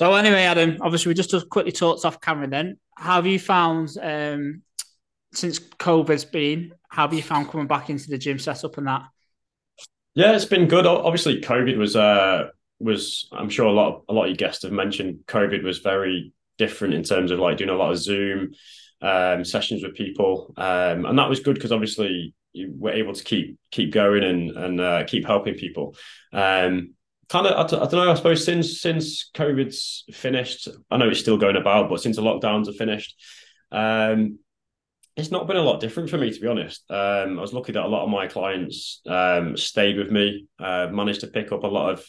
So anyway, Adam, obviously we just quickly talked off camera. Then, how have you found um, since COVID's been? How have you found coming back into the gym setup and that? Yeah, it's been good. Obviously, COVID was uh was I'm sure a lot of, a lot of your guests have mentioned. COVID was very different in terms of like doing a lot of Zoom um, sessions with people, um, and that was good because obviously you were able to keep keep going and and uh, keep helping people. Um, kind of, I, I don't know. I suppose since since COVID's finished, I know it's still going about, but since the lockdowns are finished, um, it's not been a lot different for me to be honest. Um, I was lucky that a lot of my clients um, stayed with me, uh, managed to pick up a lot of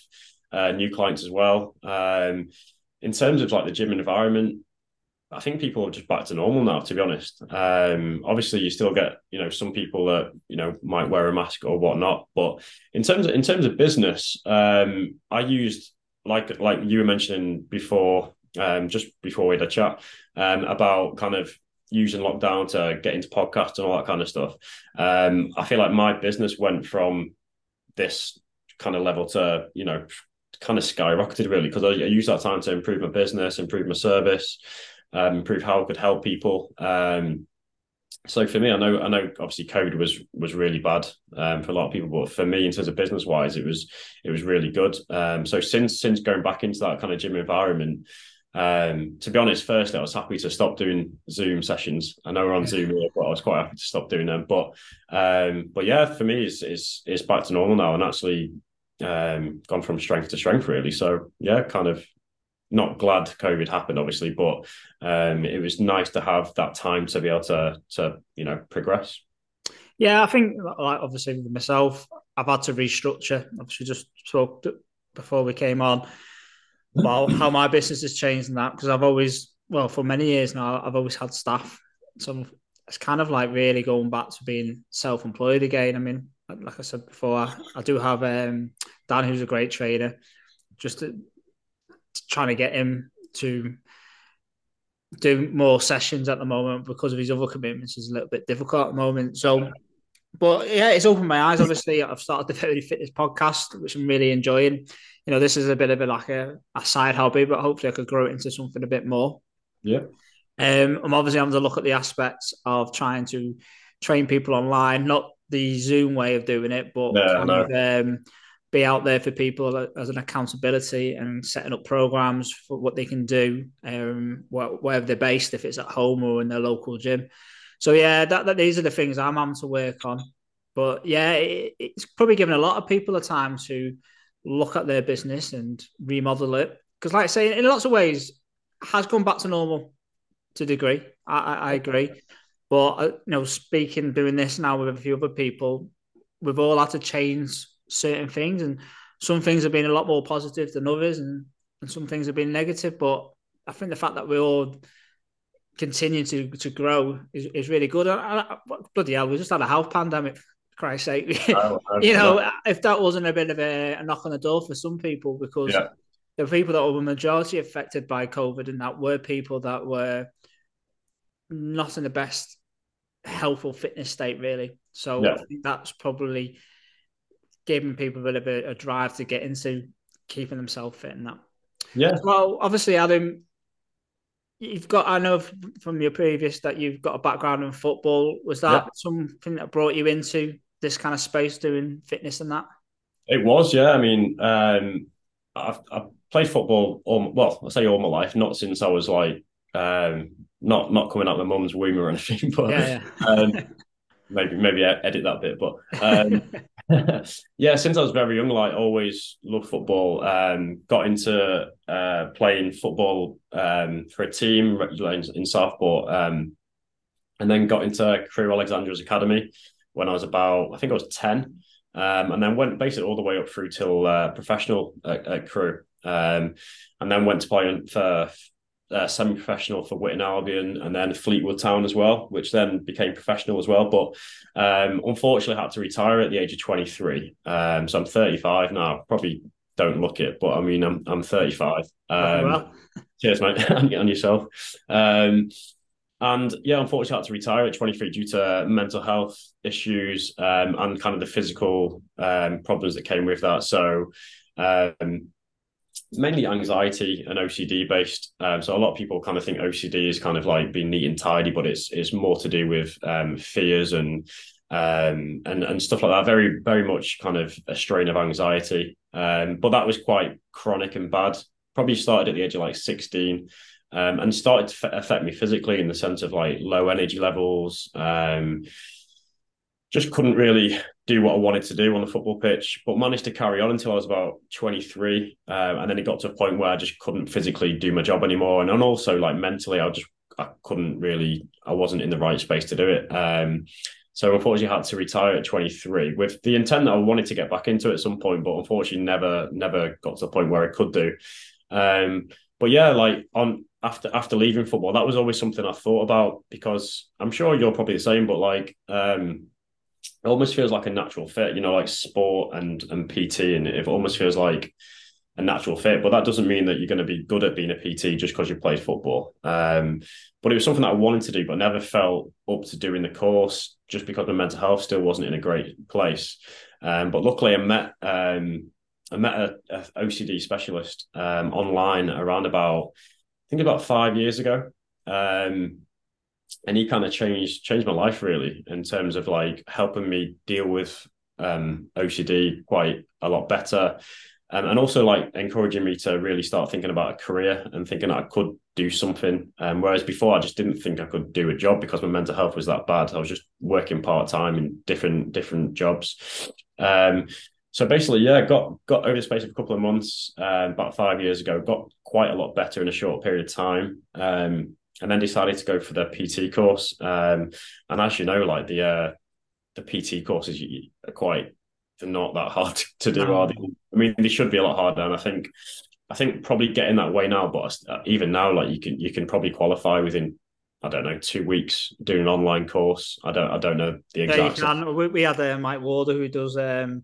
uh, new clients as well. Um, in terms of like the gym environment, I think people are just back to normal now. To be honest, um, obviously you still get you know some people that you know might wear a mask or whatnot, but in terms of in terms of business, um, I used like like you were mentioning before, um, just before we had a chat um, about kind of using lockdown to get into podcasts and all that kind of stuff. Um, I feel like my business went from this kind of level to you know kind of skyrocketed really because I, I used that time to improve my business, improve my service um, improve how I could help people. Um, so for me, I know I know obviously COVID was was really bad um, for a lot of people, but for me, in terms of business wise, it was it was really good. Um, so since since going back into that kind of gym environment, um, to be honest, firstly, I was happy to stop doing Zoom sessions. I know we're on Zoom here, but I was quite happy to stop doing them. But um, but yeah, for me, it's it's it's back to normal now, and actually um, gone from strength to strength really. So yeah, kind of not glad COVID happened, obviously, but um, it was nice to have that time to be able to to you know progress. Yeah, I think like obviously with myself, I've had to restructure. Obviously, just spoke before we came on about how my business has changed and that because I've always, well, for many years now, I've always had staff. So it's kind of like really going back to being self-employed again. I mean, like I said before, I, I do have um, Dan, who's a great trader. Just trying to get him to do more sessions at the moment because of his other commitments is a little bit difficult at the moment. So, but yeah, it's opened my eyes. Obviously, I've started the Very Fitness podcast, which I'm really enjoying. You know, this is a bit of a like a, a side hobby, but hopefully I could grow it into something a bit more. Yeah. Um, I'm obviously having to look at the aspects of trying to train people online, not the Zoom way of doing it, but no, no. Of, um, be out there for people as an accountability and setting up programs for what they can do um, wherever they're based, if it's at home or in their local gym. So yeah, that, that these are the things I'm having to work on. But yeah, it, it's probably given a lot of people a time to look at their business and remodel it. Because, like I say, in lots of ways, has gone back to normal to a degree. I, I, I agree. But uh, you know, speaking, doing this now with a few other people, we've all had to change certain things, and some things have been a lot more positive than others, and, and some things have been negative. But I think the fact that we all continue to to grow is, is really good. I, I, bloody hell, we just had a health pandemic. Christ's sake, oh, you know, if that wasn't a bit of a, a, knock on the door for some people, because yeah. the people that were majority affected by COVID and that were people that were not in the best health or fitness state, really. So yeah. I think that's probably giving people a bit of a, drive to get into keeping themselves fit and that. Yeah. Well, obviously, Adam, you've got. I know from your previous that you've got a background in football. Was that yeah. something that brought you into this kind of space, doing fitness and that? It was, yeah. I mean, um, I've, I've, played football all well. I say all my life, not since I was like um, not not coming out of my mum's womb or anything, but yeah, yeah. um, maybe maybe edit that bit. But um, yeah, since I was very young, like always loved football. Um, got into uh, playing football um, for a team in, in Southport, um, and then got into Crewe Alexandra's academy when I was about, I think I was ten, um, and then went basically all the way up through till uh, professional at, at Crewe, um, and then went to play for uh, semi-professional for Witton Albion and then Fleetwood Town as well, which then became professional as well. But um, unfortunately, had to retire at the age of 23. Um, so I'm 35 now. Probably don't look it, but I mean, I'm I'm 35. Um, well. Cheers, mate, and, and yourself. Um, and yeah, unfortunately, I had to retire at 23 due to mental health issues um, and kind of the physical um, problems that came with that. So um, mainly anxiety and OCD based. Um, so a lot of people kind of think OCD is kind of like being neat and tidy, but it's it's more to do with um, fears and um, and and stuff like that. Very very much kind of a strain of anxiety. Um, but that was quite chronic and bad. Probably started at the age of like sixteen. Um, and started to f- affect me physically in the sense of like low energy levels, um, just couldn't really do what I wanted to do on the football pitch, but managed to carry on until I was about 23. Um, and then it got to a point where I just couldn't physically do my job anymore. And, and also like mentally, I just, I couldn't really, I wasn't in the right space to do it. Um, so unfortunately I had to retire at 23 with the intent that I wanted to get back into it at some point, but unfortunately never, never got to the point where I could do. Um, but yeah, like on after after leaving football, that was always something I thought about because I'm sure you're probably the same, but like um it almost feels like a natural fit, you know, like sport and and PT, and it almost feels like a natural fit. But that doesn't mean that you're going to be good at being a PT just because you played football. Um, but it was something that I wanted to do, but never felt up to doing the course just because my mental health still wasn't in a great place. Um, but luckily, I met um, I met a, a OCD specialist um, online around about I think about five years ago. Um, and he kind of changed changed my life really in terms of like helping me deal with um, OCD quite a lot better, um, and also like encouraging me to really start thinking about a career and thinking I could do something. Um, whereas before, I just didn't think I could do a job because my mental health was that bad. I was just working part time in different different jobs. Um, so basically, yeah, got got over the space of a couple of months, uh, about five years ago, got quite a lot better in a short period of time. Um, and then decided to go for the PT course. Um, and as you know, like the uh, the PT courses are quite they're not that hard to do. No. I mean, they should be a lot harder, and I think I think probably getting that way now. But even now, like you can you can probably qualify within I don't know two weeks doing an online course. I don't I don't know the exact. Yeah, we, we had uh, Mike Warder who does um,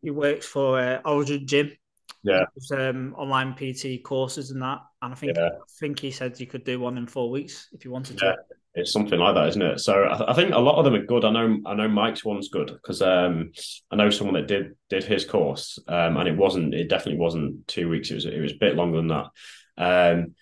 he works for uh, Origym yeah, um, online PT courses and that. And I think yeah. I think he said you could do one in four weeks if you wanted to. It's something like that, isn't it? So I, th- I think a lot of them are good. I know I know Mike's one's good because um, I know someone that did did his course, um, and it wasn't it definitely wasn't two weeks. It was it was a bit longer than that. Um,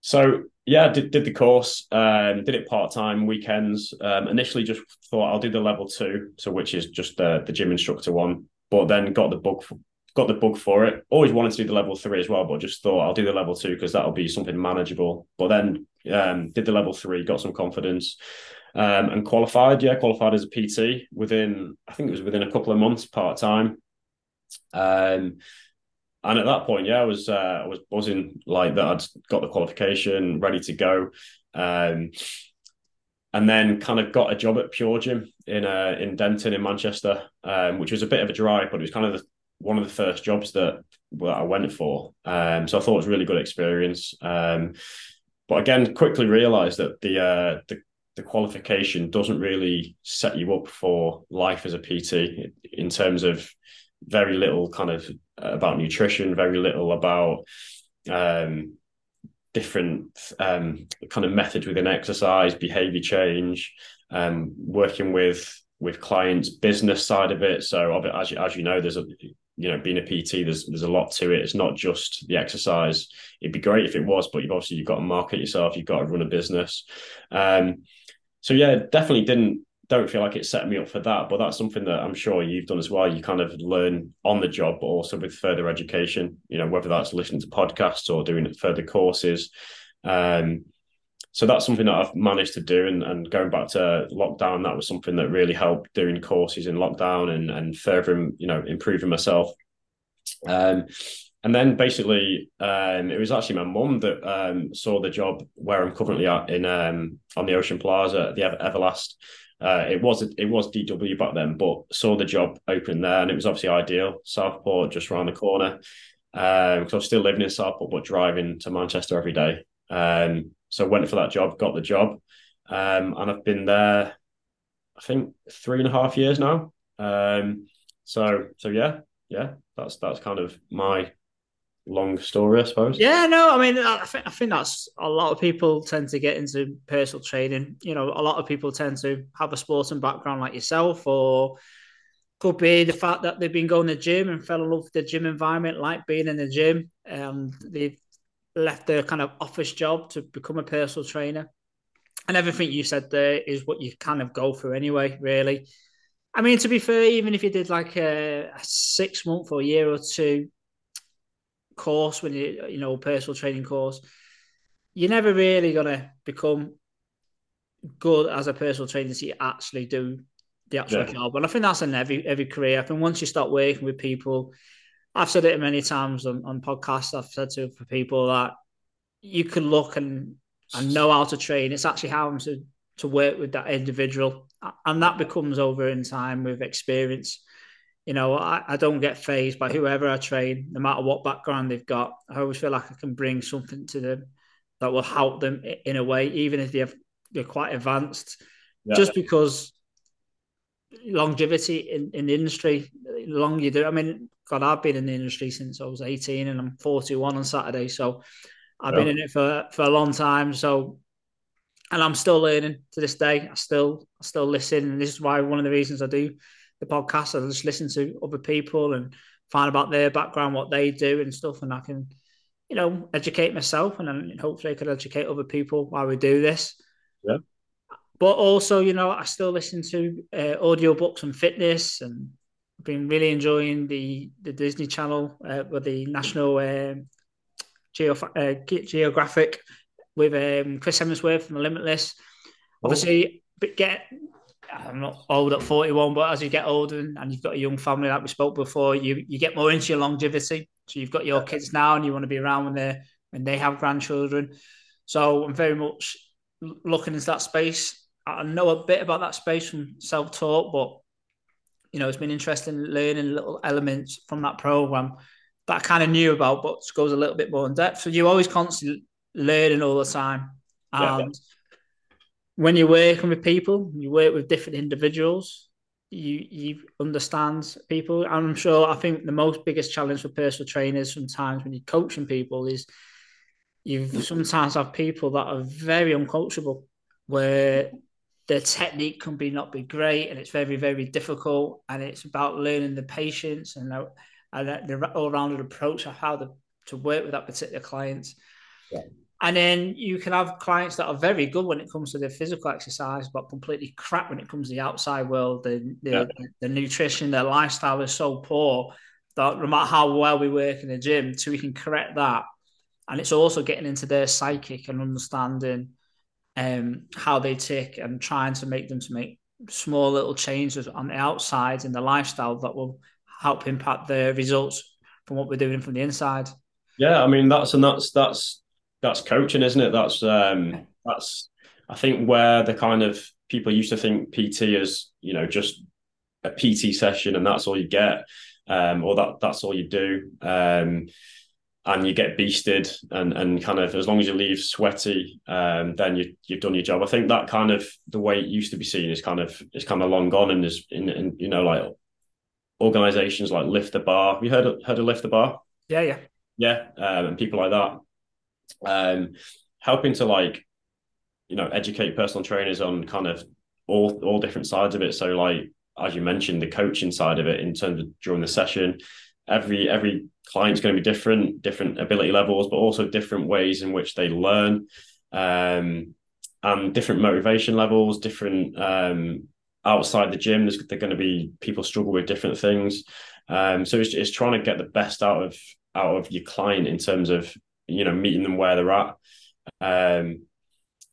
so yeah, did, did the course, um, did it part time weekends. Um, initially, just thought I'll do the level two, so which is just the the gym instructor one. But then got the book got the bug for it. Always wanted to do the level three as well, but just thought I'll do the level two because that'll be something manageable. But then um, did the level three, got some confidence, um, and qualified. Yeah, qualified as a PT within I think it was within a couple of months, part time. Um, and at that point, yeah, I was uh, I was buzzing like that. I'd got the qualification, ready to go. Um, and then kind of got a job at Pure Gym in uh, in Denton in Manchester, um, which was a bit of a drive, but it was kind of the, one of the first jobs that, that I went for. Um, so I thought it was a really good experience. Um, but again, quickly realised that the, uh, the the qualification doesn't really set you up for life as a PT in terms of very little kind of about nutrition, very little about um, different um, kind of methods within exercise, behavior change, um, working with with clients, business side of it. So as you, as you know, there's a you know being a pt there's there's a lot to it. It's not just the exercise. It'd be great if it was but you've obviously you've got to market yourself you've got to run a business. Um so yeah definitely didn't don't feel like it set me up for that but that's something that i'm sure you've done as well. You kind of learn on the job but also with further education you know whether that's listening to podcasts or doing further courses. Um so that's something that I've managed to do. And, and going back to lockdown, that was something that really helped doing courses in lockdown and, and further, you know, improving myself. Um, and then basically, um, it was actually my mum that um, saw the job where I'm currently at in um, on the Ocean Plaza, the Ever- Everlast. Uh, it was it was DW back then, but saw the job open there, and it was obviously ideal. Southport just around the corner, because um, I was still living in Southport, but driving to Manchester every day. Um, so went for that job, got the job, um, and I've been there, I think three and a half years now. Um, so so yeah, yeah, that's that's kind of my long story, I suppose. Yeah, no, I mean, I think I think that's a lot of people tend to get into personal training. You know, a lot of people tend to have a sporting background like yourself, or could be the fact that they've been going to the gym and fell in love with the gym environment, like being in the gym. and they've left their kind of office job to become a personal trainer. And everything you said there is what you kind of go through anyway, really. I mean, to be fair, even if you did like a, a six month or year or two course when you you know personal training course, you're never really gonna become good as a personal trainer to actually do the actual yeah. job. And I think that's in every every career. I think once you start working with people, I've said it many times on, on podcasts. I've said to for people that you can look and and know how to train. It's actually how to to work with that individual, and that becomes over in time with experience. You know, I, I don't get phased by whoever I train, no matter what background they've got. I always feel like I can bring something to them that will help them in a way, even if they're, they're quite advanced. Yeah. Just because longevity in, in the industry, the longer you do, I mean, God, I've been in the industry since I was 18 and I'm 41 on Saturday. So I've yeah. been in it for, for a long time. So, and I'm still learning to this day. I still, I still listen. And this is why one of the reasons I do the podcast, I just listen to other people and find about their background, what they do and stuff. And I can, you know, educate myself and then hopefully I can educate other people while we do this. Yeah. But also, you know, I still listen to uh, audio books on fitness and been really enjoying the the Disney Channel uh, with the National um, Geo, uh, Geographic with um, Chris Hemsworth from the Limitless. Oh. Obviously, but get I'm not old at 41, but as you get older and you've got a young family, like we spoke before, you you get more into your longevity. So you've got your kids now, and you want to be around when they when they have grandchildren. So I'm very much looking into that space. I know a bit about that space from self taught, but you know, it's been interesting learning little elements from that program that I kind of knew about, but goes a little bit more in depth. So you're always constantly learning all the time. And yeah. when you're working with people, you work with different individuals, you you understand people. I'm sure I think the most biggest challenge for personal trainers sometimes when you're coaching people is you sometimes have people that are very uncoachable where the technique can be not be great and it's very very difficult and it's about learning the patience and the, and the all-rounded approach of how to, to work with that particular client yeah. and then you can have clients that are very good when it comes to their physical exercise but completely crap when it comes to the outside world the, the, yeah. the nutrition their lifestyle is so poor that no matter how well we work in the gym so we can correct that and it's also getting into their psychic and understanding um, how they tick and trying to make them to make small little changes on the outside in the lifestyle that will help impact the results from what we're doing from the inside. Yeah, I mean that's and that's that's that's coaching, isn't it? That's um that's I think where the kind of people used to think PT is, you know just a PT session and that's all you get, um, or that that's all you do. Um, and you get beasted and and kind of as long as you leave sweaty, um, then you you've done your job. I think that kind of the way it used to be seen is kind of is kind of long gone and is in, in you know like organizations like Lift the Bar. Have you heard of, heard of Lift the Bar? Yeah, yeah, yeah, um, and people like that, um, helping to like you know educate personal trainers on kind of all all different sides of it. So like as you mentioned, the coaching side of it in terms of during the session, every every client's going to be different, different ability levels, but also different ways in which they learn, um, and different motivation levels, different um, outside the gym. There's they're going to be people struggle with different things. Um, so it's, it's trying to get the best out of out of your client in terms of you know meeting them where they're at. Um,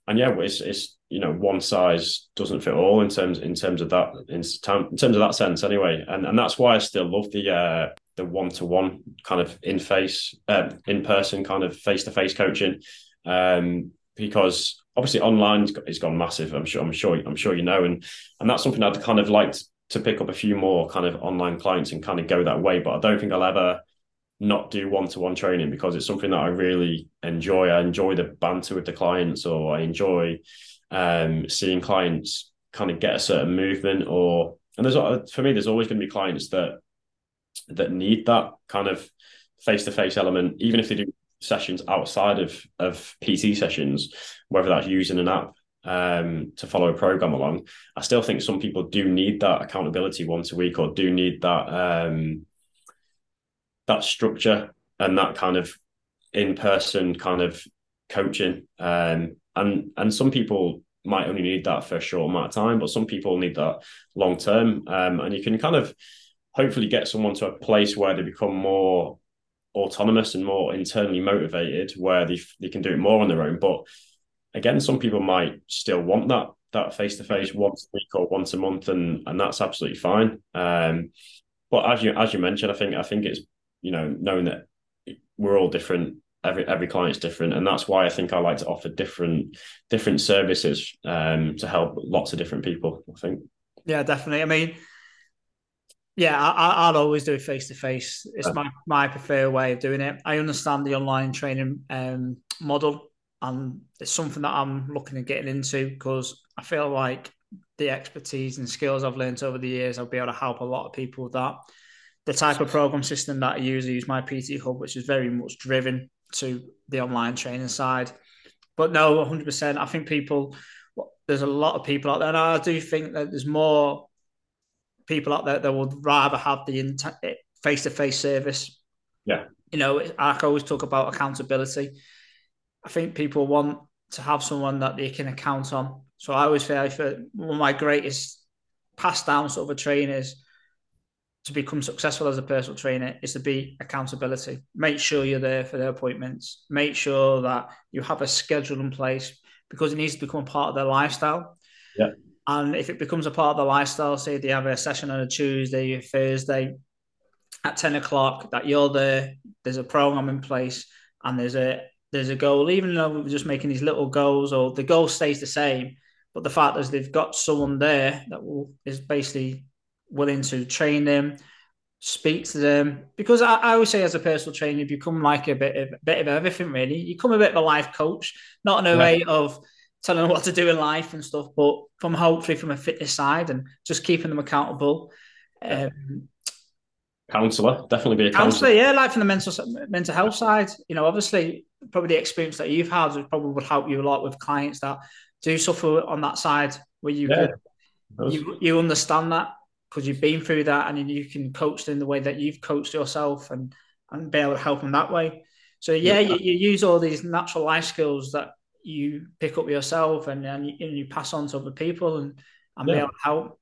and yeah, it's it's you know one size doesn't fit all in terms in terms of that in, terms of that sense anyway. And and that's why I still love the uh, the one to one kind of in face, uh, in person kind of face to face coaching, um, because obviously online it's gone massive. I'm sure, I'm sure, I'm sure you know, and and that's something I'd kind of liked to pick up a few more kind of online clients and kind of go that way. But I don't think I'll ever not do one to one training because it's something that I really enjoy. I enjoy the banter with the clients, or I enjoy um, seeing clients kind of get a certain movement or and there's for me there's always going to be clients that that need that kind of face to face element, even if they do sessions outside of of PT sessions, whether that's using an app um, to follow a program along. I still think some people do need that accountability once a week, or do need that um, that structure and that kind of in person kind of coaching. Um, and and some people might only need that for a short amount of time, but some people need that long term. Um, and you can kind of hopefully get someone to a place where they become more autonomous and more internally motivated, where they they can do it more on their own. But again, some people might still want that that face to face once a week or once a month, and and that's absolutely fine. Um, but as you as you mentioned, I think I think it's you know knowing that we're all different every every client's different and that's why i think i like to offer different different services um, to help lots of different people i think yeah definitely i mean yeah I, will always do it face to face it's my my preferred way of doing it i understand the online training um, model and it's something that i'm looking at getting into because i feel like the expertise and skills i've learned over the years i'll be able to help a lot of people with that the type of program system that I use, I use my PT Hub, which is very much driven to the online training side. But no, 100%. I think people, there's a lot of people out there. And I do think that there's more people out there that would rather have the face to face service. Yeah. You know, I always talk about accountability. I think people want to have someone that they can account on. So I always feel like one of my greatest passed down sort of a trainers to become successful as a personal trainer is to be accountability. Make sure you're there for their appointments. Make sure that you have a schedule in place because it needs to become a part of their lifestyle. Yeah. And if it becomes a part of the lifestyle, say they have a session on a Tuesday or Thursday at 10 o'clock, that you're there, there's a program in place and there's a there's a goal, even though we're just making these little goals or the goal stays the same, but the fact is they've got someone there that will is basically willing to train them, speak to them. Because I, I always say, as a personal trainer, you become like a bit of a bit of everything. Really, you become a bit of a life coach, not in a yeah. way of telling them what to do in life and stuff, but from hopefully from a fitness side and just keeping them accountable. Um, counselor, definitely be a counselor. Yeah, like from the mental mental health side. You know, obviously, probably the experience that you've had would probably would help you a lot with clients that do suffer on that side where you yeah, could, you you understand that because you've been through that and you can coach them the way that you've coached yourself and and be able to help them that way. So yeah, yeah. You, you, use all these natural life skills that you pick up yourself and and you, and you pass on to other people and and yeah. be able to help.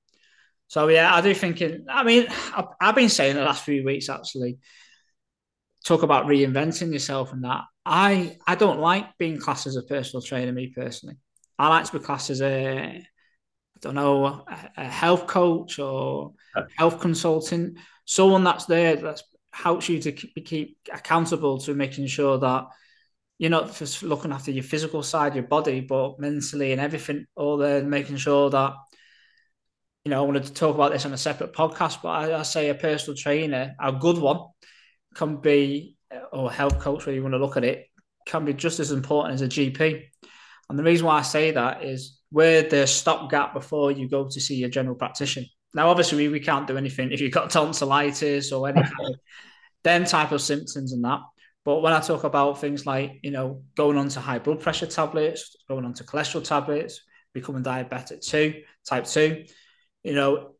So yeah, I do think. It, I mean, I've, I've been saying the last few weeks actually. Talk about reinventing yourself and that. I I don't like being classed as a personal trainer. Me personally, I like to be classed as a I don't know, a, a health coach or health consultant, someone that's there that helps you to keep, keep accountable to making sure that you're not just looking after your physical side, your body, but mentally and everything, all there, making sure that, you know, I wanted to talk about this on a separate podcast, but I, I say a personal trainer, a good one, can be, or health coach, where you want to look at it, can be just as important as a GP. And the reason why I say that is we're the stopgap before you go to see your general practitioner. Now, obviously, we, we can't do anything if you've got tonsillitis or any them type of symptoms and that. But when I talk about things like, you know, going on to high blood pressure tablets, going on to cholesterol tablets, becoming diabetic too, type two, you know,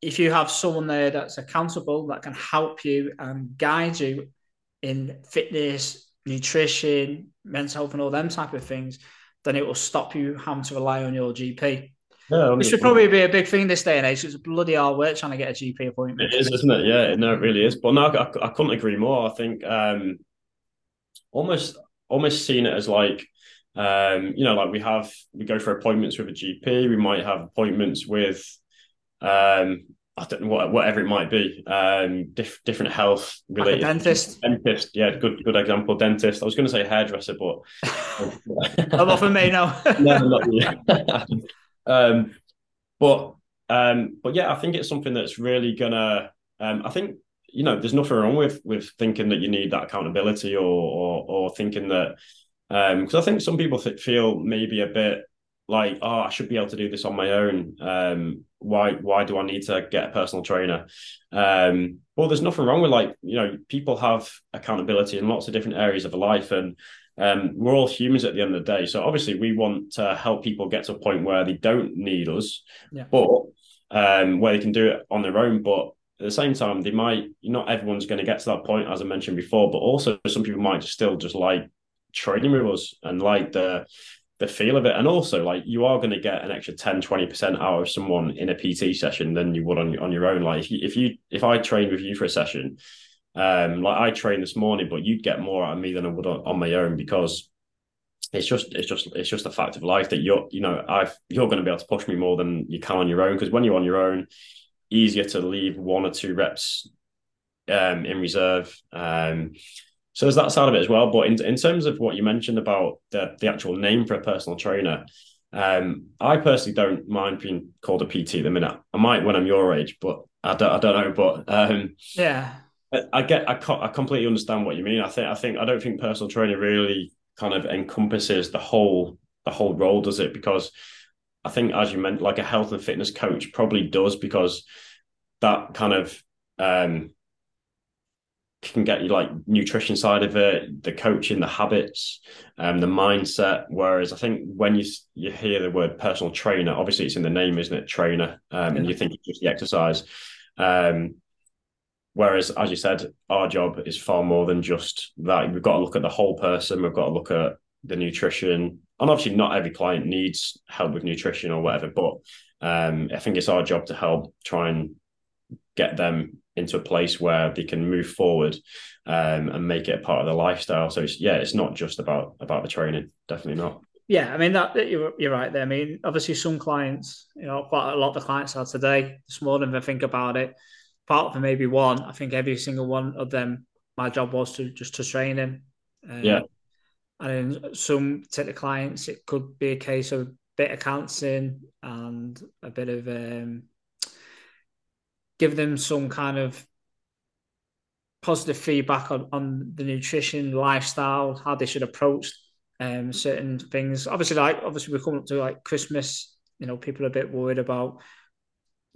if you have someone there that's accountable that can help you and guide you in fitness, nutrition, mental health, and all them type of things, then it will stop you having to rely on your GP. Yeah, this should probably be a big thing this day and age. It's bloody hard work trying to get a GP appointment. It is, isn't it? Yeah, no, it really is. But no, I, I couldn't agree more. I think um, almost almost seen it as like um, you know, like we have we go for appointments with a GP. We might have appointments with um, I don't know what, whatever it might be, um, diff, different health related. Like dentist. Dentist, yeah, good good example. Dentist. I was going to say hairdresser, but not for me, no. no, not um, but um, but yeah, I think it's something that's really gonna. Um, I think you know, there's nothing wrong with with thinking that you need that accountability or or, or thinking that because um, I think some people th- feel maybe a bit like, oh, I should be able to do this on my own. Um, why why do I need to get a personal trainer? Um, well, there's nothing wrong with like you know people have accountability in lots of different areas of life, and um, we're all humans at the end of the day. So obviously, we want to help people get to a point where they don't need us, yeah. but um, where they can do it on their own. But at the same time, they might not everyone's going to get to that point, as I mentioned before. But also, some people might still just like training with us and like the the feel of it. And also, like you are going to get an extra 10, 20% out of someone in a PT session than you would on, on your own. Like if you, if I trained with you for a session, um, like I trained this morning, but you'd get more out of me than I would on, on my own because it's just it's just it's just a fact of life that you're you know I've you're going to be able to push me more than you can on your own because when you're on your own, easier to leave one or two reps um, in reserve. Um, so there's that side of it as well. But in, in terms of what you mentioned about the the actual name for a personal trainer, um, I personally don't mind being called a PT at the minute. I might when I'm your age, but I don't I don't know. But um, yeah, I get, I, I completely understand what you mean. I think, I think, I don't think personal training really kind of encompasses the whole, the whole role, does it? Because I think, as you meant, like a health and fitness coach probably does because that kind of um, can get you like nutrition side of it, the coaching, the habits, um, the mindset. Whereas I think when you you hear the word personal trainer, obviously it's in the name, isn't it? Trainer, um, yeah. and you think it's just the exercise. Um, Whereas, as you said, our job is far more than just that. We've got to look at the whole person. We've got to look at the nutrition. And obviously, not every client needs help with nutrition or whatever, but um, I think it's our job to help try and get them into a place where they can move forward um, and make it a part of their lifestyle. So it's, yeah, it's not just about about the training. Definitely not. Yeah, I mean that you're, you're right there. I mean, obviously, some clients, you know, quite a lot of the clients are today. This morning, if I think about it, apart from maybe one, I think every single one of them, my job was to just to train him. Um, yeah. And in some particular clients, it could be a case of a bit of counselling and a bit of um, give them some kind of positive feedback on, on the nutrition, lifestyle, how they should approach um, certain things. Obviously, like obviously we're coming up to like Christmas. You know, people are a bit worried about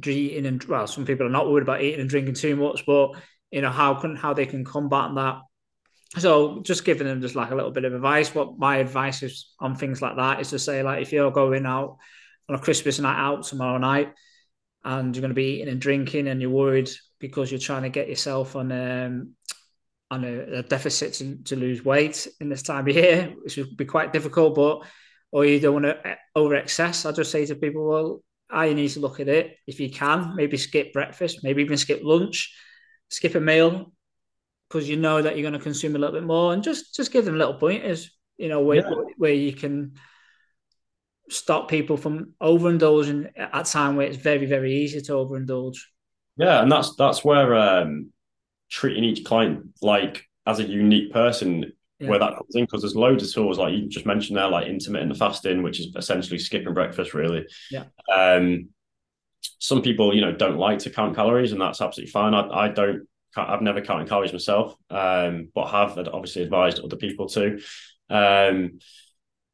eating and well, some people are not worried about eating and drinking too much, but you know how can how they can combat that. So just giving them just like a little bit of advice. What my advice is on things like that is to say like if you're going out on a Christmas night out tomorrow night and you're going to be eating and drinking and you're worried because you're trying to get yourself on um, on a, a deficit to, to, lose weight in this time of year, which would be quite difficult, but or you don't want to over excess. I just say to people, well, I need to look at it if you can. Maybe skip breakfast, maybe even skip lunch, skip a meal because you know that you're going to consume a little bit more, and just just give them little pointers. You know where yeah. where you can stop people from overindulging at a time where it's very very easy to overindulge. Yeah, and that's that's where um, treating each client like as a unique person yeah. where that comes in because there's loads of tools like you just mentioned there, like intermittent fasting, which is essentially skipping breakfast, really. Yeah. Um, some people, you know, don't like to count calories, and that's absolutely fine. I, I don't. I've never counted calories myself, um, but have obviously advised other people to. Um,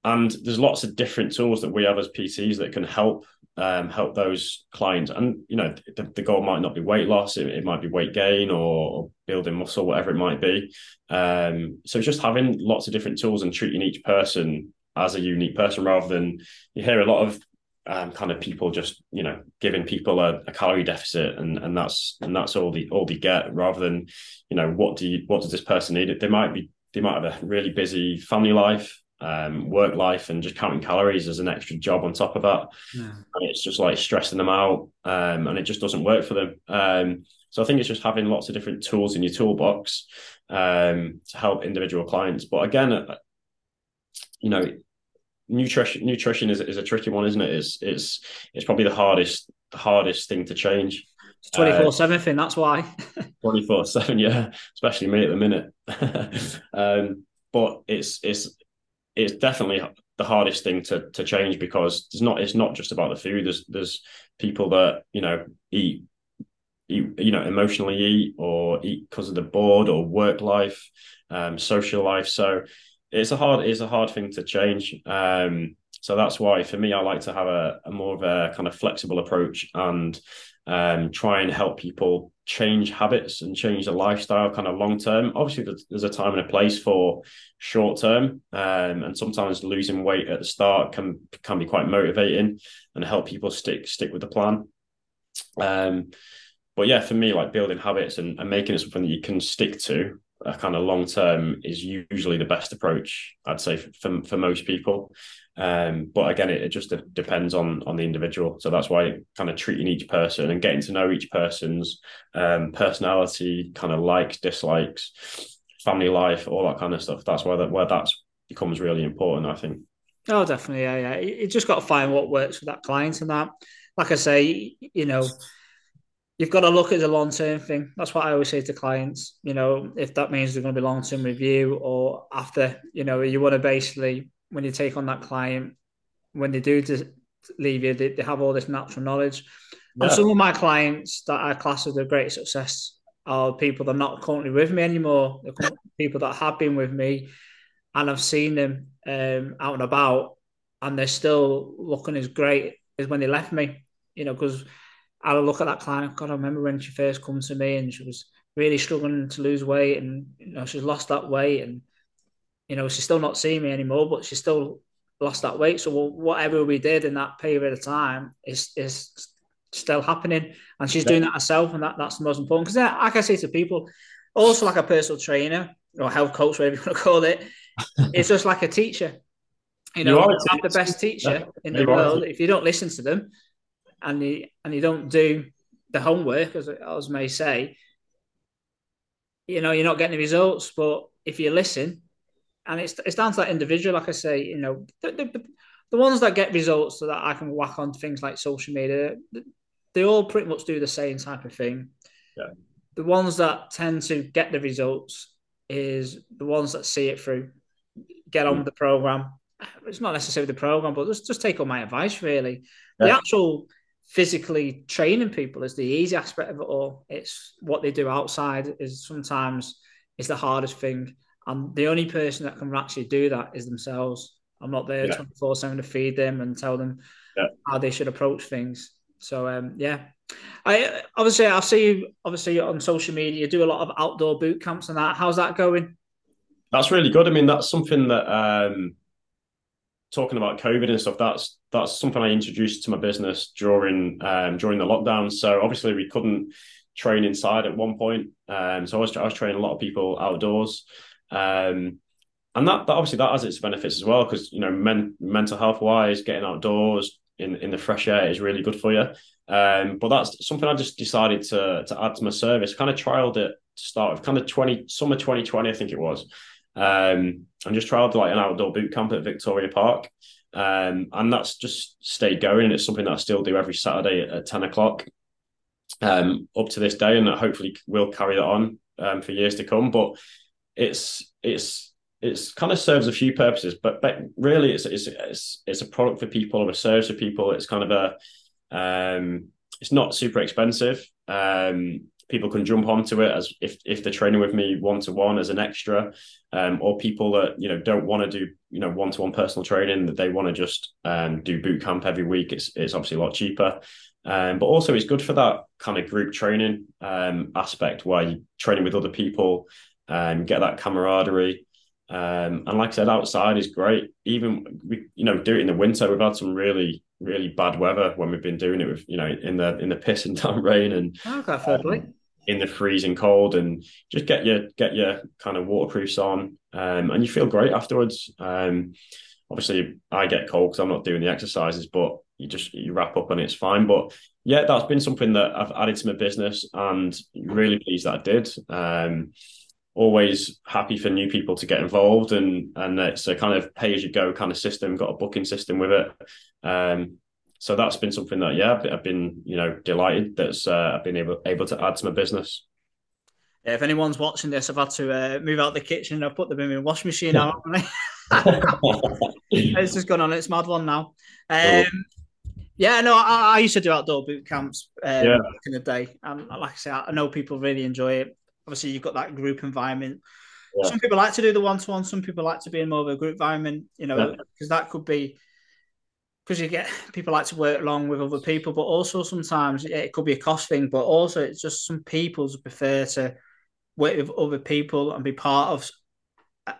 and there's lots of different tools that we have as PTs that can help um, help those clients. And you know, the, the, goal might not be weight loss; it, it might be weight gain or, building muscle, whatever it might be. Um, so just having lots of different tools and treating each person as a unique person, rather than you hear a lot of um, kind of people just you know giving people a, a, calorie deficit and and that's and that's all the all they get, rather than you know what do you what does this person need? They might be they might have a really busy family life um, work life and just counting calories as an extra job on top of that. Yeah. And it's just like stressing them out um, and it just doesn't work for them. Um, so I think it's just having lots of different tools in your toolbox um, to help individual clients. But again, uh, you know, nutrition nutrition is, is a tricky one, isn't it? It's it's it's probably the hardest the hardest thing to change. Twenty four seven thing. That's why. Twenty four seven, yeah. Especially me at the minute. um, but it's it's it's definitely the hardest thing to to change because it's not it's not just about the food. There's there's people that you know eat eat you know emotionally eat or eat because of the bored or work life, um, social life. So it's a hard it's a hard thing to change. Um, so that's why for me I like to have a, a more of a kind of flexible approach and um, try and help people change habits and change the lifestyle kind of long term. Obviously, there's a time and a place for short term, um, and sometimes losing weight at the start can can be quite motivating and help people stick stick with the plan. Um, but yeah, for me, like building habits and, and making it something that you can stick to a kind of long term is usually the best approach i'd say for, for most people. Um, but again it, it just depends on on the individual. So that's why kind of treating each person and getting to know each person's um, personality kind of likes dislikes family life all that kind of stuff. That's why that where that becomes really important i think. Oh definitely. Yeah yeah. You just got to find what works for that client and that like i say you know you've got to look at the long term thing. That's what I always say to clients. You know, if that means they're going to be long term review or after, you know, you want to basically when you take on that client, when they do leave you, they, they have all this natural knowledge. Yeah. And some of my clients that I class as a great success are people that are not currently with me anymore. They're people that have been with me, and I've seen them um, out and about, and they're still looking as great as when they left me. You know, because I look at that client. God, I remember when she first come to me and she was really struggling to lose weight, and you know she's lost that weight, and you know she's still not seeing me anymore, but she's still lost that weight. So whatever we did in that period of time is is still happening, and she's yeah. doing that herself, and that that's the most important. Because like I say to people, also like a personal trainer or health coach, whatever you want to call it, it's just like a teacher. You know, you have the best teacher yeah. in the world. If you don't listen to them, and you and you don't do the homework, as as may say, you know, you're not getting the results. But if you listen, and it's it's down to that individual, like I say, you know, the, the, the ones that get results so that I can whack on things like social media, they all pretty much do the same type of thing. Yeah. The ones that tend to get the results is the ones that see it through, get on mm. with the program. It's not necessarily the program, but just just take all my advice. Really, yeah. the actual physically training people is the easy aspect of it all. It's what they do outside is sometimes is the hardest thing. And the only person that can actually do that is themselves. I'm not there 24 7 to feed them and tell them yeah. how they should approach things. So um, yeah. I obviously I'll see you obviously on social media, do a lot of outdoor boot camps and that. How's that going? That's really good. I mean, that's something that um talking about COVID and stuff, that's that's something I introduced to my business during um, during the lockdown. So obviously we couldn't train inside at one point, um, so I was I was training a lot of people outdoors, um, and that, that obviously that has its benefits as well because you know men, mental health wise, getting outdoors in in the fresh air is really good for you. Um, but that's something I just decided to to add to my service. Kind of trialed it to start with, kind of twenty summer twenty twenty, I think it was. Um, and just trialed like an outdoor boot camp at Victoria Park. Um, and that's just stayed going. And it's something that I still do every Saturday at, at 10 o'clock um, up to this day. And that hopefully will carry that on um, for years to come. But it's, it's, it's kind of serves a few purposes, but, but really it's, it's, it's, it's a product for people or a service for people. It's kind of a, um, it's not super expensive. Um, people can jump onto it as if if they're training with me one to one as an extra, um, or people that you know don't want to do you know one to one personal training that they want to just um, do boot camp every week. It's it's obviously a lot cheaper, um, but also it's good for that kind of group training um, aspect where you're training with other people and get that camaraderie. Um, and like I said, outside is great. Even we, you know, do it in the winter. We've had some really, really bad weather when we've been doing it with, you know, in the in the piss and down rain and okay, fair play in the freezing cold and just get your get your kind of waterproofs on um, and you feel great afterwards. Um, obviously i get cold because i'm not doing the exercises but you just you wrap up and it's fine. But yeah that's been something that i've added to my business and really pleased that i did. Um, always happy for new people to get involved and and it's a kind of pay as you go kind of system got a booking system with it. Um, so that's been something that yeah I've been you know delighted that's uh, I've been able able to add to my business. Yeah, if anyone's watching this, I've had to uh, move out the kitchen. I've put them in my wash machine now. it's just gone on. It's mad one now. Um, yeah, no, I, I, used to do outdoor boot camps um, yeah. back in the day, and like I say, I know people really enjoy it. Obviously, you've got that group environment. Yeah. Some people like to do the one to one. Some people like to be in more of a group environment. You know, because yeah. that could be because you get people like to work along with other people, but also sometimes it could be a cost thing, but also it's just some people prefer to work with other people and be part of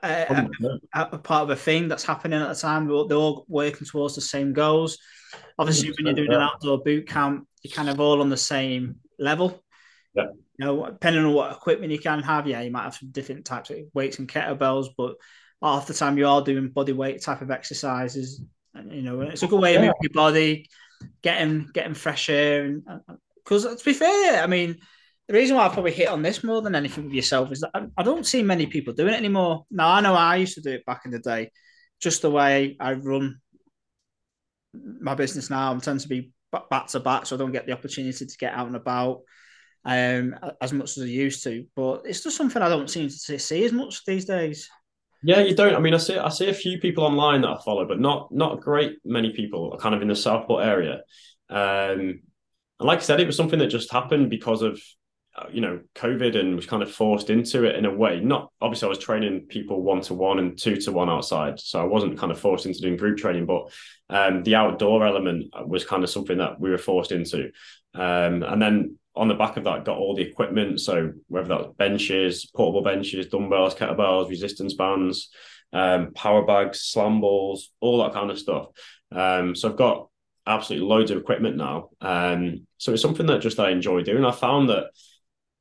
a, a, a, part of a thing that's happening at the time. They're all working towards the same goals. Obviously, when you're doing an outdoor boot camp, you're kind of all on the same level. Yeah. You know, depending on what equipment you can have, yeah, you might have some different types of weights and kettlebells, but half the time you are doing body weight type of exercises. You know, it's a good way yeah. of moving your body, getting getting fresh air, and uh, uh, because uh, to be fair, I mean, the reason why I probably hit on this more than anything with yourself is that I, I, don't see many people doing it anymore. Now I know I used to do it back in the day, just the way I run my business now. I tend to be back to back, so I don't get the opportunity to get out and about um, as much as I used to. But it's just something I don't seem to see as much these days. Yeah, you don't. I mean, I see I see a few people online that I follow, but not not great many people, are kind of in the Southport area. Um, and like I said, it was something that just happened because of uh, you know covid and was kind of forced into it in a way not obviously i was training people one to one and two to one outside so i wasn't kind of forced into doing group training but um, the outdoor element was kind of something that we were forced into um, and then on the back of that got all the equipment. So whether that was benches portable benches dumbbells kettlebells resistance bands um, power bags slam balls all that kind of stuff. Um, so i've got absolutely loads of equipment now. Um, so it's something that just i enjoy doing. I found that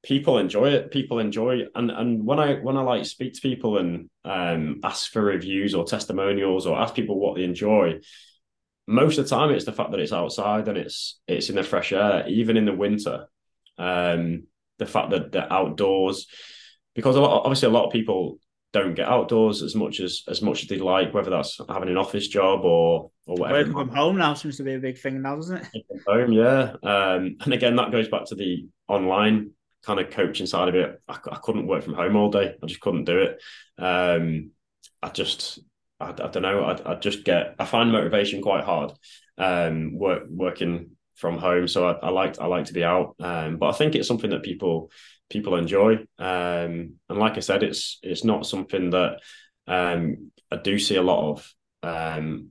people enjoy it people enjoy it. and and when i when i like speak to people and um ask for reviews or testimonials or ask people what they enjoy most of the time it's the fact that it's outside and it's it's in the fresh air even in the winter um the fact that they're outdoors because a lot obviously a lot of people don't get outdoors as much as as much as they like whether that's having an office job or or whatever working from home now seems to be a big thing now doesn't it home yeah um and again that goes back to the online kind of coaching side of it, I, I, couldn't work from home all day. I just couldn't do it. Um, I just, I, I don't know. I, I, just get, I find motivation quite hard. Um, work working from home, so I, I like I like to be out. Um, but I think it's something that people people enjoy. Um, and like I said, it's it's not something that um, I do see a lot of um,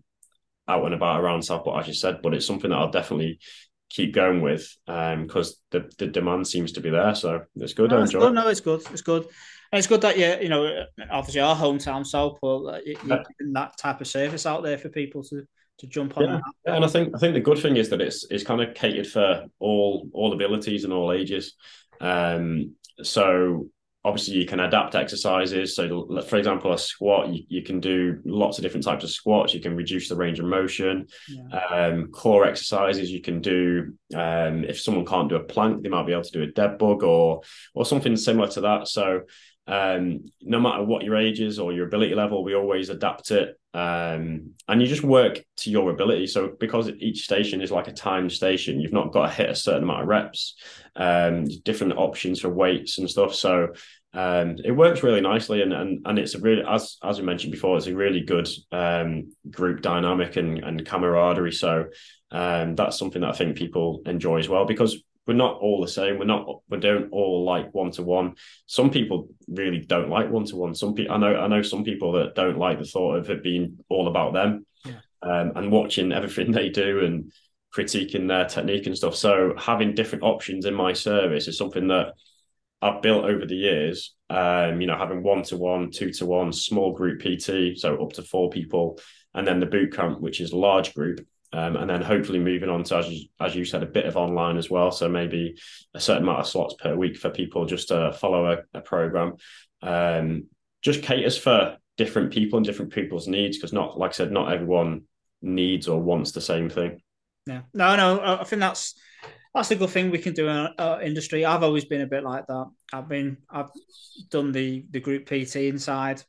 out and about around Southport, as you said. But it's something that I'll definitely keep going with because um, the the demand seems to be there. So it's good. No, I enjoy. Good. No, it's good. It's good. And it's good that you, you know, obviously our hometown Southport, you, yeah. that type of service out there for people to to jump on. Yeah. yeah. and I think I think the good thing is that it's it's kind of catered for all all abilities and all ages. Um, so obviously you can adapt exercises so for example a squat you, you can do lots of different types of squats you can reduce the range of motion yeah. um, core exercises you can do um, if someone can't do a plank they might be able to do a dead bug or or something similar to that so um, no matter what your age is or your ability level we always adapt it. Um, and you just work to your ability. So because each station is like a timed station you've not got to hit a certain amount of reps. Um, different options for weights and stuff. So um, it works really nicely and, and and it's a really as as we mentioned before it's a really good um, group dynamic and, and camaraderie. So um, that's something that I think people enjoy as well because we're not all the same. We're not we don't all like one to one some people really don't like one to one some people I know I know some people that don't like the thought of it being all about them. Yeah. Um, and watching everything they do and critiquing their technique and stuff. So having different options in my service is something that I've built over the years, um, you know, having one to one, two to one, small group PT, so up to four people, and then the boot camp, which is large group, um, and then hopefully moving on to as you, as you said, a bit of online as well. So maybe a certain amount of slots per week for people just to follow a, a program. Um, just caters for different people and different people's needs because not like I said, not everyone needs or wants the same thing. Yeah, no, no, I think that's that's a good thing we can do in our industry. I've always been a bit like that. I've been I've done the the group PT inside,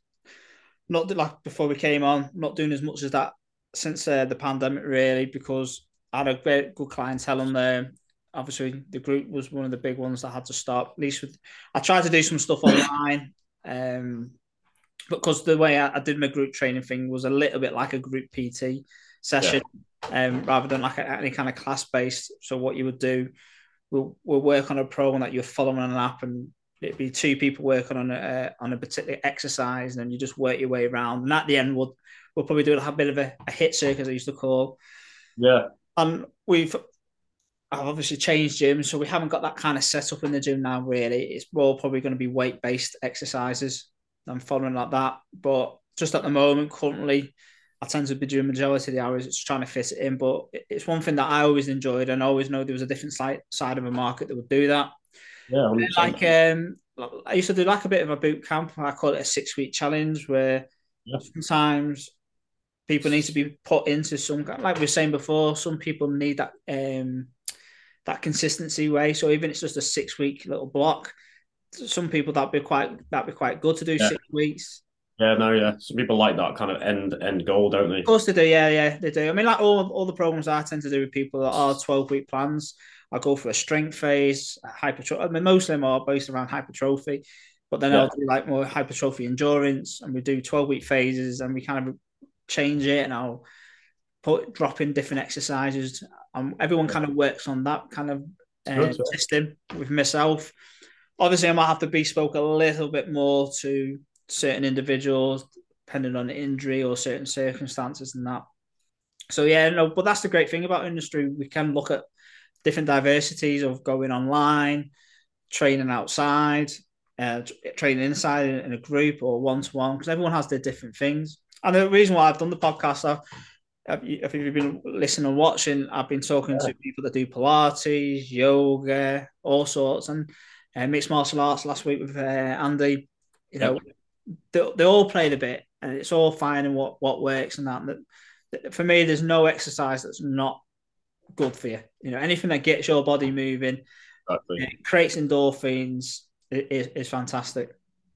not like before we came on, not doing as much as that since uh, the pandemic really because I had a great good clientele on there. Obviously, the group was one of the big ones that had to stop. At least with, I tried to do some stuff online, um, because the way I, I, did my group training thing was a little bit like a group PT session. Yeah um, rather than like a, any kind of class based. So what you would do, we'll, we'll work on a program that you're following on an app, and it'd be two people working on a on a particular exercise, and then you just work your way around. And at the end, we'll we'll probably do a bit of a, a HIIT circuit, as I used to call. Yeah. And we've I've obviously changed gyms, so we haven't got that kind of setup in the gym now. Really, it's more probably going to be weight based exercises. I'm following like that, but just at the moment, currently, I tend to be doing majority of the hours. It's trying to fit it in, but it's one thing that I always enjoyed, and I always know there was a different side side of a market that would do that. Yeah, like um, I used to do like a bit of a boot camp. I call it a six week challenge, where yeah. sometimes people need to be put into some kind like we were saying before. Some people need that um that consistency way. So even it's just a six week little block, some people that'd be quite that'd be quite good to do yeah. six weeks. Yeah, no, yeah. Some people like that kind of end end goal, don't they? Of course they do. Yeah, yeah, they do. I mean, like all all the programs I tend to do with people that are twelve week plans. I go for a strength phase, hypertrophy. I mean, most of them are based around hypertrophy, but then yeah. I'll do like more hypertrophy endurance, and we do twelve week phases, and we kind of change it, and I'll put drop in different exercises. And everyone kind of works on that kind of uh, system with myself. Obviously, I might have to bespoke a little bit more to certain individuals, depending on the injury or certain circumstances and that. So yeah, no, but that's the great thing about industry. We can look at different diversities of going online, training outside, uh, training inside in a group or one to one because everyone has their different things. And the reason why I've done the podcast, I've, if you've been listening and watching, I've been talking yeah. to people that do Pilates, yoga, all sorts, and uh, mixed martial arts last week with uh, Andy. You know, yep. they, they all played a bit, and it's all fine and what what works and that. But for me, there's no exercise that's not good for you. You know, anything that gets your body moving, exactly. creates endorphins, is, is fantastic.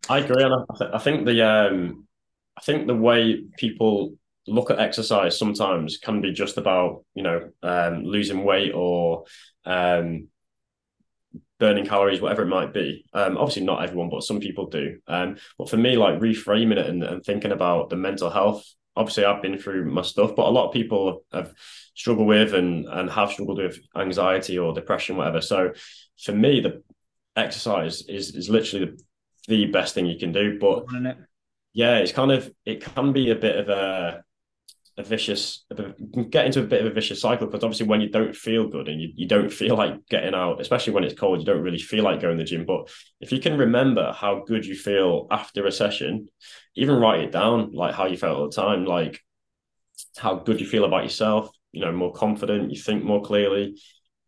I agree, and I, th- I think the um, I think the way people look at exercise sometimes can be just about you know um, losing weight or um, burning calories, whatever it might be. Um, obviously, not everyone, but some people do. Um, but for me, like reframing it and, and, thinking about the mental health. Obviously, I've been through my stuff, but a lot of people have struggled with and and have struggled with anxiety or depression, whatever. So, for me, the exercise is is literally the, the best thing you can do. But yeah, it's kind of it can be a bit of a a vicious get into a bit of a vicious cycle because obviously when you don't feel good and you, you don't feel like getting out especially when it's cold you don't really feel like going to the gym. But if you can remember how good you feel after a session even write it down like how you felt all the time like how good you feel about yourself you know more confident you think more clearly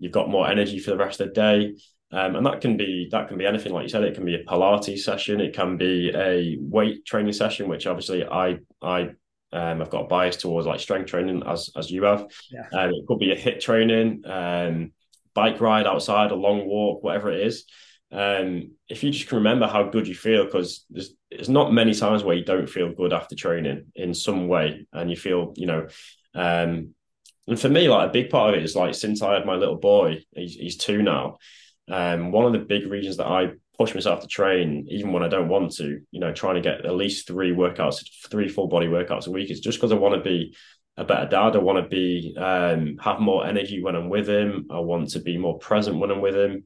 you've got more energy for the rest of the day um, and that can be that can be anything like you said it can be a pilates session it can be a weight training session which obviously i i um, I've got a bias towards like strength training as as you have. Yeah. Um, it could be a HIIT training, um, bike ride outside, a long walk, whatever it is. Um, if you just can remember how good you feel, because there's there's not many times where you don't feel good after training in some way, and you feel you know. Um, and for me, like a big part of it is like since I had my little boy, he's, he's two now. Um, one of the big reasons that I push myself to train even when I don't want to, you know, trying to get at least three workouts, three full body workouts a week is just because I want to be a better dad. I want to be um, have more energy when I'm with him. I want to be more present when I'm with him.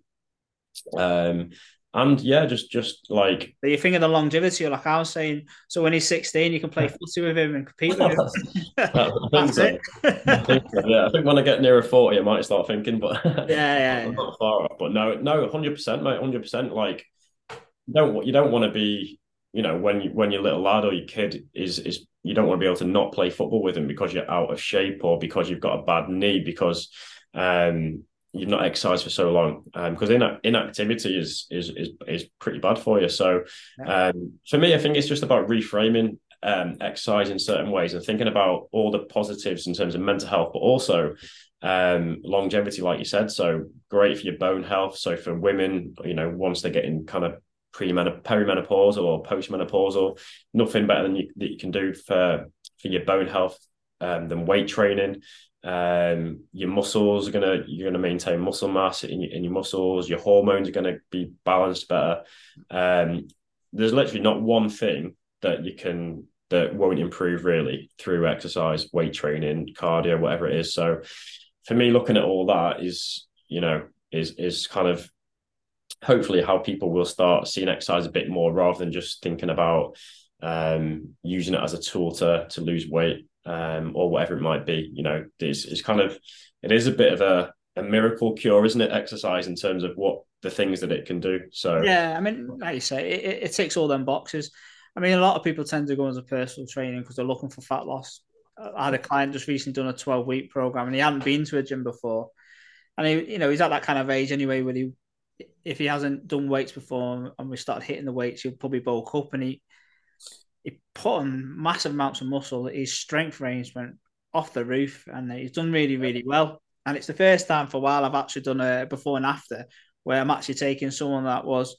Um, and yeah, just just like but you think of the longevity, like I was saying. So when he's sixteen, you can play footy with him and compete with him. That's so. it. I so. Yeah, I think when I get nearer forty, I might start thinking, but yeah, yeah, yeah. not far off. But no, no, hundred percent, mate, hundred percent. Like, you don't you don't want to be, you know, when you when your little lad or your kid is is you don't want to be able to not play football with him because you're out of shape or because you've got a bad knee because um you've not exercised for so long because um, inactivity is is is is pretty bad for you. So um, for me, I think it's just about reframing um, exercise in certain ways and thinking about all the positives in terms of mental health, but also um, longevity, like you said. So great for your bone health. So for women, you know, once they're getting kind of perimenopausal or postmenopausal, nothing better than you, that you can do for for your bone health um, than weight training um, your muscles are gonna you're gonna maintain muscle mass in your, in your muscles. Your hormones are gonna be balanced better. Um, there's literally not one thing that you can that won't improve really through exercise weight training cardio whatever it is. So for me looking at all that is you know is is kind of hopefully how people will start seeing exercise a bit more rather than just thinking about um, using it as a tool to to lose weight um, or whatever it might be. You know, it's, it's kind of it is a bit of a, a miracle cure, isn't it? Exercise in terms of what the things that it can do. So yeah, I mean, like you say, it, it ticks all them boxes. I mean, a lot of people tend to go into personal training because they're looking for fat loss. I had a client just recently done a 12 week program and he hadn't been to a gym before. And he, you know, he's at that kind of age anyway where he, if he hasn't done weights before and we started hitting the weights, he'll probably bulk up and he, he put on massive amounts of muscle. His strength range went off the roof and he's done really, really well. And it's the first time for a while I've actually done a before and after where I'm actually taking someone that was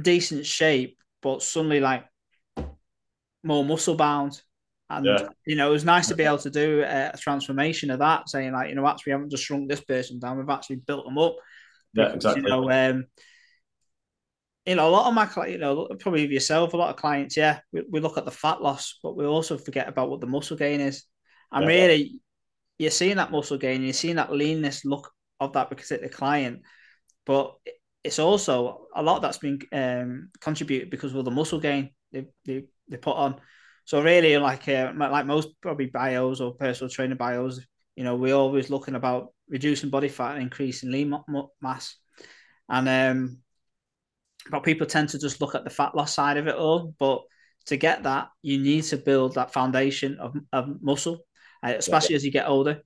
decent shape, but suddenly like more muscle bound. And yeah. you know, it was nice to be able to do a, transformation of that, saying like, you know, actually we haven't just shrunk this person down, we've actually built them up. Yeah, exactly. You know, um, you know, a lot of my clients, you know, probably yourself, a lot of clients, yeah, we, we look at the fat loss, but we also forget about what the muscle gain is. And yeah. really, you're seeing that muscle gain, you're seeing that leanness look of that particular client, but it's also a lot that's been um, contributed because of the muscle gain they, they, they put on. So really, like uh, like most probably bios or personal trainer bios, you know, we're always looking about reducing body fat and increasing lean mass. And um, but people tend to just look at the fat loss side of it all. But to get that, you need to build that foundation of, of muscle, uh, especially yeah. as you get older.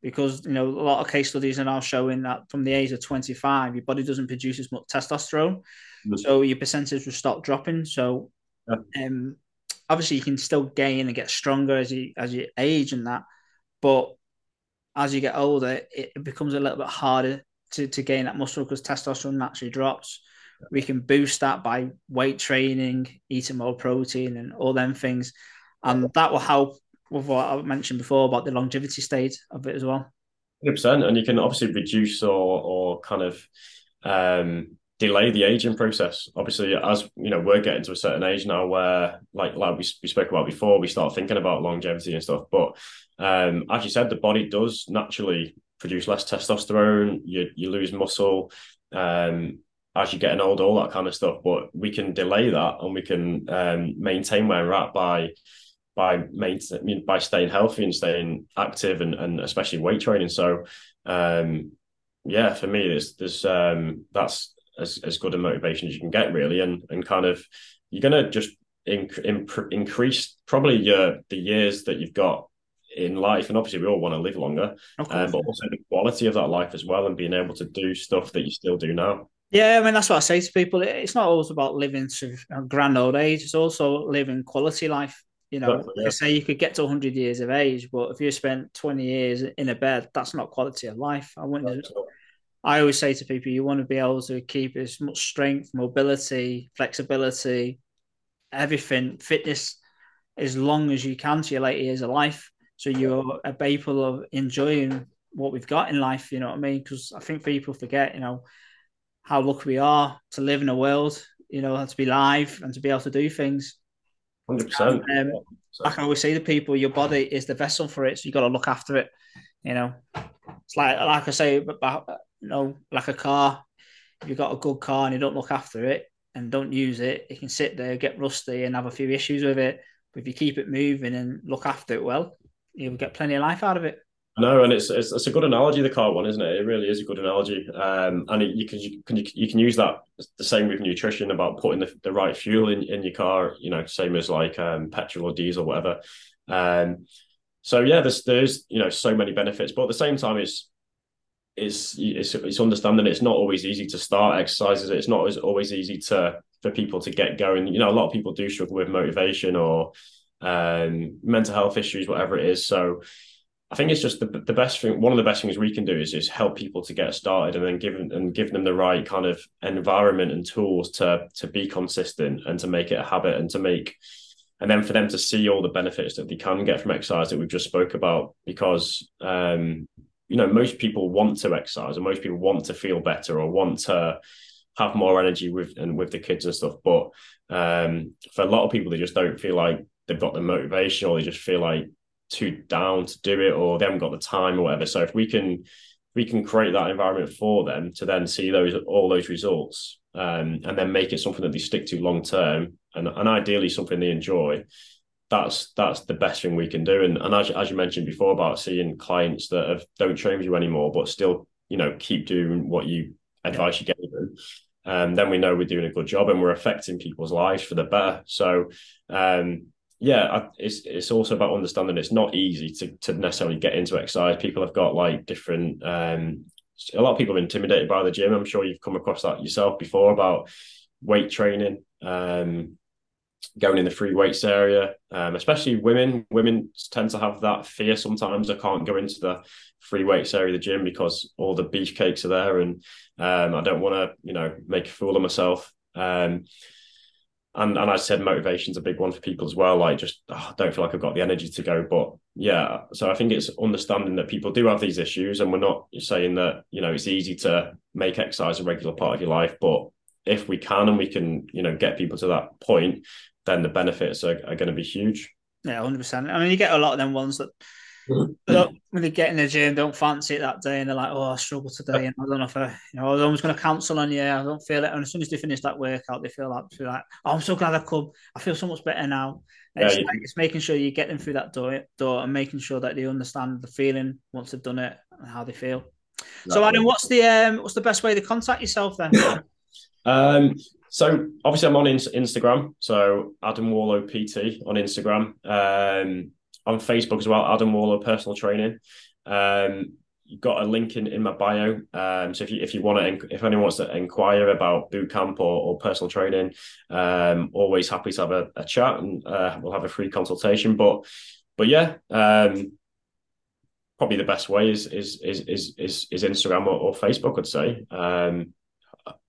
Because you know a lot of case studies are now showing that from the age of 25, your body doesn't produce as much testosterone, mm-hmm. so your percentage will stop dropping. So, yeah. um, obviously you can still gain and get stronger as you as you age and that, but as you get older, it becomes a little bit harder to, to gain that muscle because testosterone naturally drops we can boost that by weight training, eating more protein, and all them things, and that will help with what I mentioned before about the longevity state of it as well. Hundred percent, and you can obviously reduce or or kind of um, delay the aging process. Obviously, as you know, we're getting to a certain age now where, like like we, we spoke about before, we start thinking about longevity and stuff. But um, as you said, the body does naturally produce less testosterone. You you lose muscle. Um, as you're getting older, all that kind of stuff. But we can delay that and we can um, maintain where we're at by by maintain, by staying healthy and staying active and, and especially weight training. So um, yeah, for me, there's there's um, that's as, as good a motivation as you can get really, and and kind of you're gonna just inc- imp- increase probably your the years that you've got in life, and obviously we all want to live longer, um, but also the quality of that life as well, and being able to do stuff that you still do now. Yeah, I mean that's what I say to people. It's not always about living to a grand old age. It's also living quality life. You know, yeah. say you could get to 100 years of age, but if you spent 20 years in a bed, that's not quality of life. I wouldn't. I always say to people, you want to be able to keep as much strength, mobility, flexibility, everything, fitness, as long as you can to your later years of life. So you're able of enjoying what we've got in life. You know what I mean? Because I think people forget, you know how lucky we are to live in a world, you know, to be live and to be able to do things. Hundred percent. Um, I can always say to people, your body is the vessel for it, so you got to look after it. You know, it's like like I say about you know, like a car. If you've got a good car and you don't look after it and don't use it, it can sit there, get rusty, and have a few issues with it. But if you keep it moving and look after it well, you'll get plenty of life out of it. No, and it's, it's, it's a good analogy the car one, isn't it? It really is a good analogy, um, and it, you can you can you can use that the same with nutrition about putting the, the right fuel in, in your car. You know, same as like um, petrol or diesel, whatever. Um, so yeah, there's there's you know so many benefits, but at the same time, it's it's it's, it's understanding it's not always easy to start exercises. It's not as always easy to for people to get going. You know, a lot of people do struggle with motivation or um, mental health issues, whatever it is. So I think it's just the, the best thing. One of the best things we can do is is help people to get started, and then give and give them the right kind of environment and tools to to be consistent and to make it a habit and to make, and then for them to see all the benefits that they can get from exercise that we've just spoke about. Because um, you know, most people want to exercise, and most people want to feel better or want to have more energy with and with the kids and stuff. But um, for a lot of people, they just don't feel like they've got the motivation, or they just feel like too down to do it or they haven't got the time or whatever. So if we can we can create that environment for them to then see those all those results um, and then make it something that they stick to long term and, and ideally something they enjoy, that's that's the best thing we can do. And and as, as you mentioned before about seeing clients that have don't train with you anymore, but still, you know, keep doing what you advice you gave them. Um, then we know we're doing a good job and we're affecting people's lives for the better. So um, yeah, it's it's also about understanding it's not easy to to necessarily get into exercise. People have got like different um, a lot of people are intimidated by the gym. I'm sure you've come across that yourself before about weight training. Um, going in the free weights area, um, especially women. Women tend to have that fear sometimes. I can't go into the free weights area of the gym because all the beefcakes are there, and um, I don't want to, you know, make a fool of myself. Um, and and I said motivation's a big one for people as well. Like just oh, don't feel like I've got the energy to go, but yeah. So I think it's understanding that people do have these issues, and we're not saying that you know it's easy to make exercise a regular part of your life, but if we can and we can you know get people to that point then the benefits are, are going to be huge. Yeah, hundred percent. I mean, you get a lot of them ones that when they get in the gym, don't fancy it that day, and they're like, "Oh, I struggle today, and I don't know if I, you know, I'm almost going to cancel on you. I don't feel it." And as soon as they finish that workout, they feel like, feel like "Oh, I'm so glad I come. I feel so much better now." It's, yeah, like, it's making sure you get them through that door, door, and making sure that they understand the feeling once they've done it and how they feel. so, Adam, what's the um, what's the best way to contact yourself then? um, so obviously I'm on Instagram, so Adam Warlow PT on Instagram. Um, on Facebook as well, Adam Waller Personal Training. Um, you've got a link in, in my bio. Um, so if you if you want to, if anyone wants to inquire about boot camp or, or personal training, um, always happy to have a, a chat and uh, we'll have a free consultation. But but yeah, um, probably the best way is is is is is, is Instagram or, or Facebook. I'd say. Um,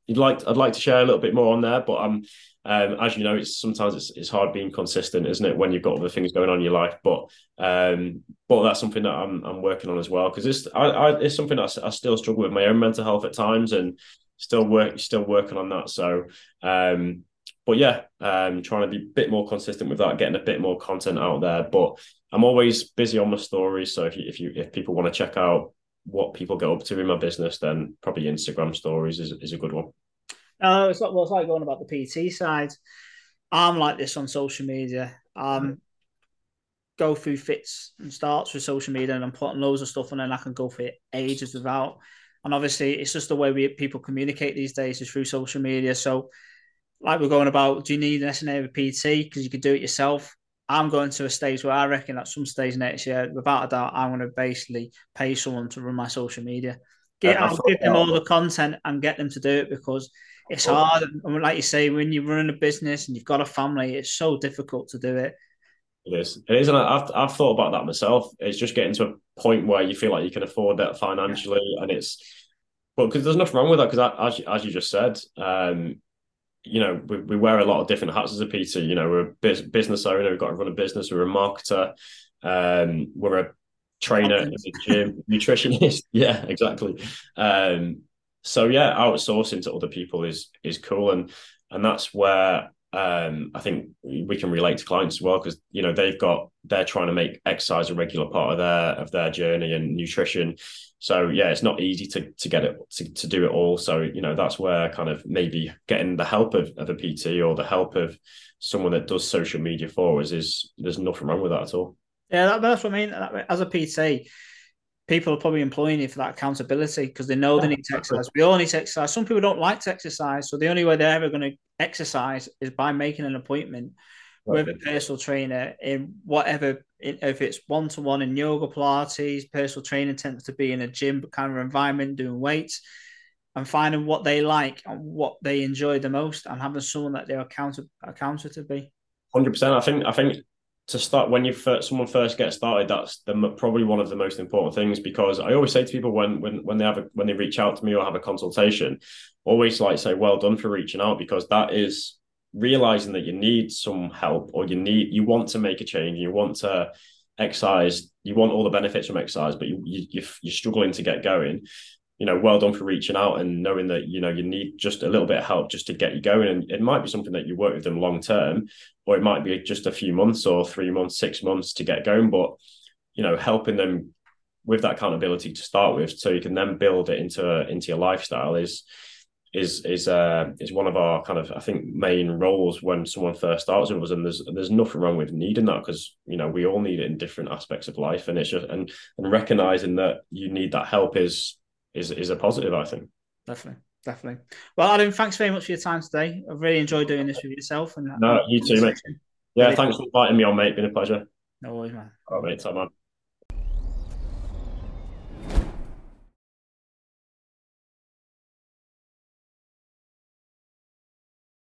you'd like I'd like to share a little bit more on there, but um, um as you know, it's sometimes it's, it's hard being consistent, isn't it, when you've got other things going on in your life. But um, but that's something that I'm I'm working on as well because it's I, I it's something that I, still struggle with my own mental health at times and still work still working on that. So um, but yeah, um, trying to be a bit more consistent with that, getting a bit more content out there. But I'm always busy on my stories, so if you if you if people want to check out what people get up to in my business, then probably Instagram stories is, is a good one. Uh, it's like well, it's like going about the PT side. I'm like this on social media. Um, go through fits and starts with social media, and I'm putting loads of stuff, and then I can go for ages without. And obviously, it's just the way we people communicate these days is through social media. So, like we're going about, do you need an SNA of a PT because you could do it yourself? I'm going to a stage where I reckon at some stage next year, without a doubt, I'm going to basically pay someone to run my social media. Get, I'll give them all the content and get them to do it because it's hard. And like you say, when you're running a business and you've got a family, it's so difficult to do it. It is. It is. And I've, I've thought about that myself. It's just getting to a point where you feel like you can afford that financially. Yeah. And it's, well, because there's nothing wrong with that. Because as, as you just said, um, you know, we, we wear a lot of different hats as a PT. You know, we're a business owner, we've got to run a business, we're a marketer, um, we're a trainer in the gym, nutritionist. Yeah, exactly. Um, so yeah, outsourcing to other people is is cool, and and that's where um, I think we can relate to clients as well because you know they've got they're trying to make exercise a regular part of their of their journey and nutrition. So yeah, it's not easy to to get it to, to do it all. So you know that's where kind of maybe getting the help of, of a PT or the help of someone that does social media for us is there's nothing wrong with that at all. Yeah, that, that's what I mean. As a PT, people are probably employing you for that accountability because they know they need to exercise. We all need to exercise. Some people don't like to exercise, so the only way they're ever going to exercise is by making an appointment right. with a personal trainer in whatever. If it's one to one in yoga, Pilates, personal training tends to be in a gym kind of environment, doing weights, and finding what they like and what they enjoy the most, and having someone that they're accountable accountable to be. Hundred percent. I think. I think to start when you first someone first gets started that's the probably one of the most important things because i always say to people when when when they have a when they reach out to me or have a consultation always like say well done for reaching out because that is realizing that you need some help or you need you want to make a change you want to exercise you want all the benefits from exercise but you, you you're struggling to get going you know, well done for reaching out and knowing that, you know, you need just a little bit of help just to get you going. And it might be something that you work with them long term, or it might be just a few months or three months, six months to get going. But, you know, helping them with that accountability to start with, so you can then build it into into your lifestyle is is is uh, is one of our kind of I think main roles when someone first starts with us, and there's there's nothing wrong with needing that because you know we all need it in different aspects of life, and it's just and and recognizing that you need that help is is is a positive, I think. Definitely, definitely. Well, Adam, thanks very much for your time today. I've really enjoyed doing this with yourself. And no, you too, mate. Yeah, thanks for inviting me on, mate. Been a pleasure. No worries, man. All right, mate. Top man.